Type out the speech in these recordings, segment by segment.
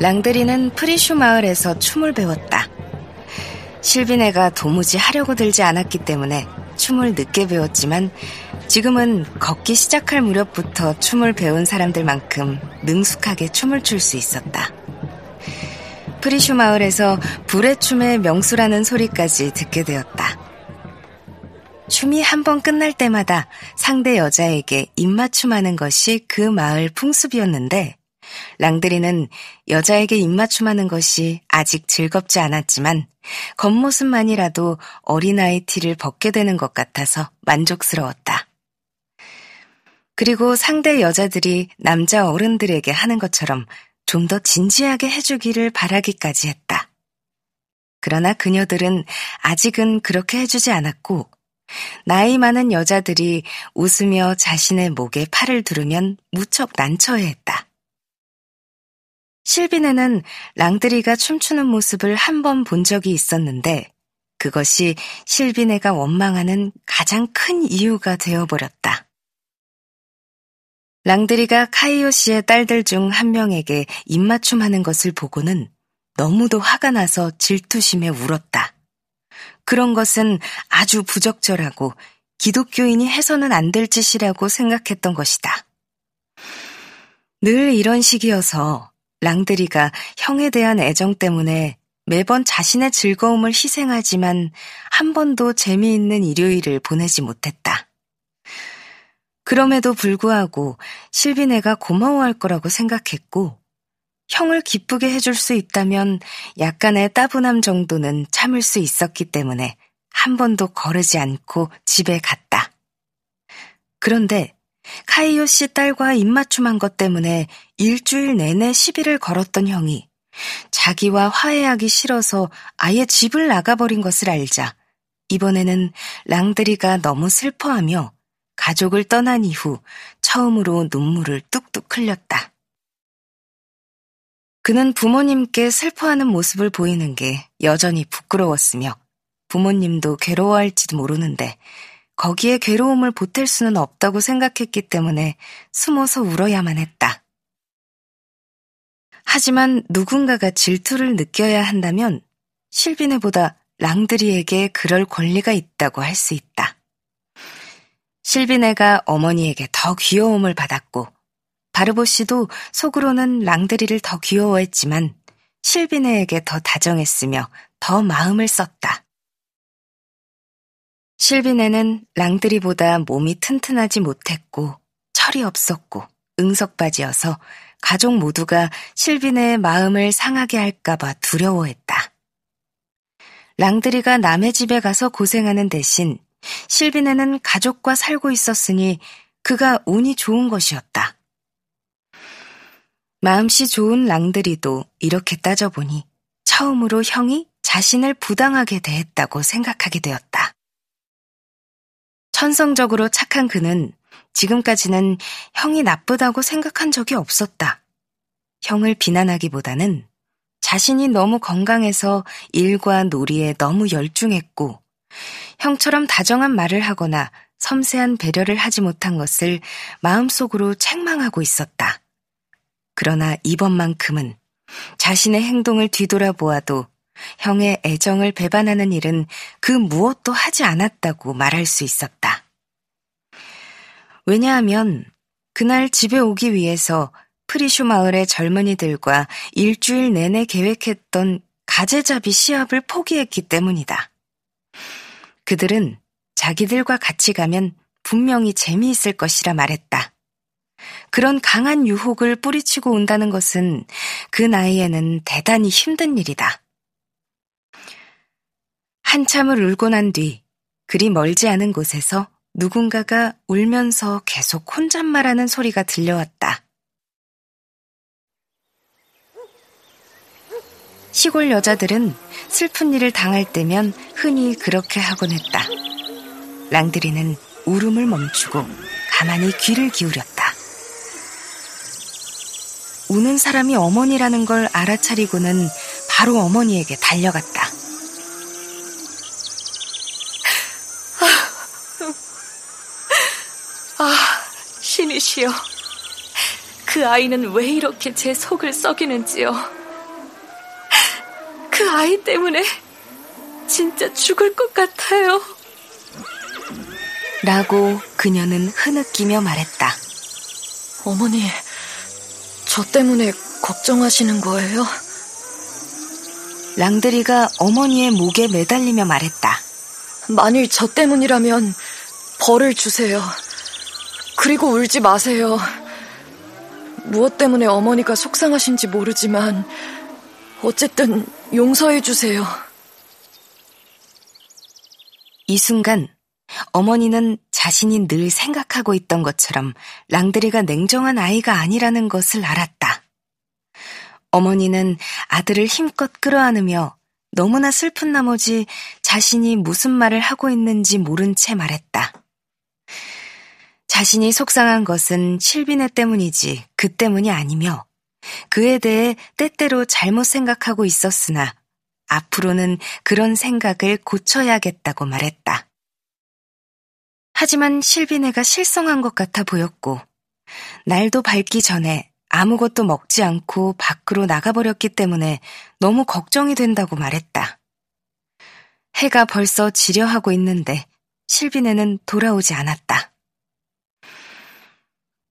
랑드리는 프리슈 마을에서 춤을 배웠다. 실비네가 도무지 하려고 들지 않았기 때문에 춤을 늦게 배웠지만 지금은 걷기 시작할 무렵부터 춤을 배운 사람들만큼 능숙하게 춤을 출 수 있었다. 프리슈 마을에서 불의 춤의 명수라는 소리까지 듣게 되었다. 춤이 한 번 끝날 때마다 상대 여자에게 입맞춤하는 것이 그 마을 풍습이었는데 랑드리는 여자에게 입맞춤하는 것이 아직 즐겁지 않았지만 겉모습만이라도 어린아이 티를 벗게 되는 것 같아서 만족스러웠다. 그리고 상대 여자들이 남자 어른들에게 하는 것처럼 좀 더 진지하게 해주기를 바라기까지 했다. 그러나 그녀들은 아직은 그렇게 해주지 않았고, 나이 많은 여자들이 웃으며 자신의 목에 팔을 두르면 무척 난처해 했다. 실비네는 랑드리가 춤추는 모습을 한 번 본 적이 있었는데 그것이 실비네가 원망하는 가장 큰 이유가 되어버렸다. 랑드리가 카이오 씨의 딸들 중 한 명에게 입맞춤하는 것을 보고는 너무도 화가 나서 질투심에 울었다. 그런 것은 아주 부적절하고 기독교인이 해서는 안 될 짓이라고 생각했던 것이다. 늘 이런 식이어서 랑드리가 형에 대한 애정 때문에 매번 자신의 즐거움을 희생하지만 한 번도 재미있는 일요일을 보내지 못했다. 그럼에도 불구하고 실비네가 고마워할 거라고 생각했고, 형을 기쁘게 해줄 수 있다면 약간의 따분함 정도는 참을 수 있었기 때문에 한 번도 거르지 않고 집에 갔다. 그런데 카이오 씨 딸과 입맞춤한 것 때문에 일주일 내내 시비를 걸었던 형이 자기와 화해하기 싫어서 아예 집을 나가버린 것을 알자 이번에는 랑드리가 너무 슬퍼하며 가족을 떠난 이후 처음으로 눈물을 뚝뚝 흘렸다. 그는 부모님께 슬퍼하는 모습을 보이는 게 여전히 부끄러웠으며 부모님도 괴로워할지도 모르는데 거기에 괴로움을 보탤 수는 없다고 생각했기 때문에 숨어서 울어야만 했다. 하지만 누군가가 질투를 느껴야 한다면 실비네보다 랑드리에게 그럴 권리가 있다고 할 수 있다. 실비네가 어머니에게 더 귀여움을 받았고 바르보 씨도 속으로는 랑드리를 더 귀여워했지만 실비네에게 더 다정했으며 더 마음을 썼다. 실비네는 랑드리보다 몸이 튼튼하지 못했고 철이 없었고 응석바지여서 가족 모두가 실비네의 마음을 상하게 할까봐 두려워했다. 랑드리가 남의 집에 가서 고생하는 대신 실비네는 가족과 살고 있었으니 그가 운이 좋은 것이었다. 마음씨 좋은 랑드리도 이렇게 따져보니 처음으로 형이 자신을 부당하게 대했다고 생각하게 되었다. 천성적으로 착한 그는 지금까지는 형이 나쁘다고 생각한 적이 없었다. 형을 비난하기보다는 자신이 너무 건강해서 일과 놀이에 너무 열중했고, 형처럼 다정한 말을 하거나 섬세한 배려를 하지 못한 것을 마음속으로 책망하고 있었다. 그러나 이번만큼은 자신의 행동을 뒤돌아보아도 형의 애정을 배반하는 일은 그 무엇도 하지 않았다고 말할 수 있었다. 왜냐하면 그날 집에 오기 위해서 프리슈 마을의 젊은이들과 일주일 내내 계획했던 가재잡이 시합을 포기했기 때문이다. 그들은 자기들과 같이 가면 분명히 재미있을 것이라 말했다. 그런 강한 유혹을 뿌리치고 온다는 것은 그 나이에는 대단히 힘든 일이다. 한참을 울고 난 뒤 그리 멀지 않은 곳에서 누군가가 울면서 계속 혼잣말하는 소리가 들려왔다. 시골 여자들은 슬픈 일을 당할 때면 흔히 그렇게 하곤 했다. 랑드리는 울음을 멈추고 가만히 귀를 기울였다. 우는 사람이 어머니라는 걸 알아차리고는 바로 어머니에게 달려갔다. 아, 신이시여. 그 아이는 왜 이렇게 제 속을 썩이는지요. 그 아이 때문에 진짜 죽을 것 같아요. 라고 그녀는 흐느끼며 말했다. 어머니, 저 때문에 걱정하시는 거예요? 랑드리가 어머니의 목에 매달리며 말했다. 만일 저 때문이라면 벌을 주세요. 그리고 울지 마세요. 무엇 때문에 어머니가 속상하신지 모르지만 어쨌든 용서해 주세요. 이 순간 어머니는 자신이 늘 생각하고 있던 것처럼 랑드리가 냉정한 아이가 아니라는 것을 알았다. 어머니는 아들을 힘껏 끌어안으며 너무나 슬픈 나머지 자신이 무슨 말을 하고 있는지 모른 채 말했다. 자신이 속상한 것은 실비네 때문이지 그 때문이 아니며 그에 대해 때때로 잘못 생각하고 있었으나 앞으로는 그런 생각을 고쳐야겠다고 말했다. 하지만 실비네가 실성한 것 같아 보였고, 날도 밝기 전에 아무것도 먹지 않고 밖으로 나가버렸기 때문에 너무 걱정이 된다고 말했다. 해가 벌써 지려하고 있는데 실비네는 돌아오지 않았다.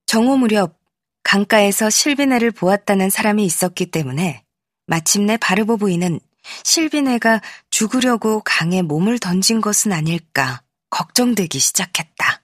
정오 무렵 강가에서 실비네를 보았다는 사람이 있었기 때문에 마침내 바르보 부인은 실비네가 죽으려고 강에 몸을 던진 것은 아닐까 걱정되기 시작했다.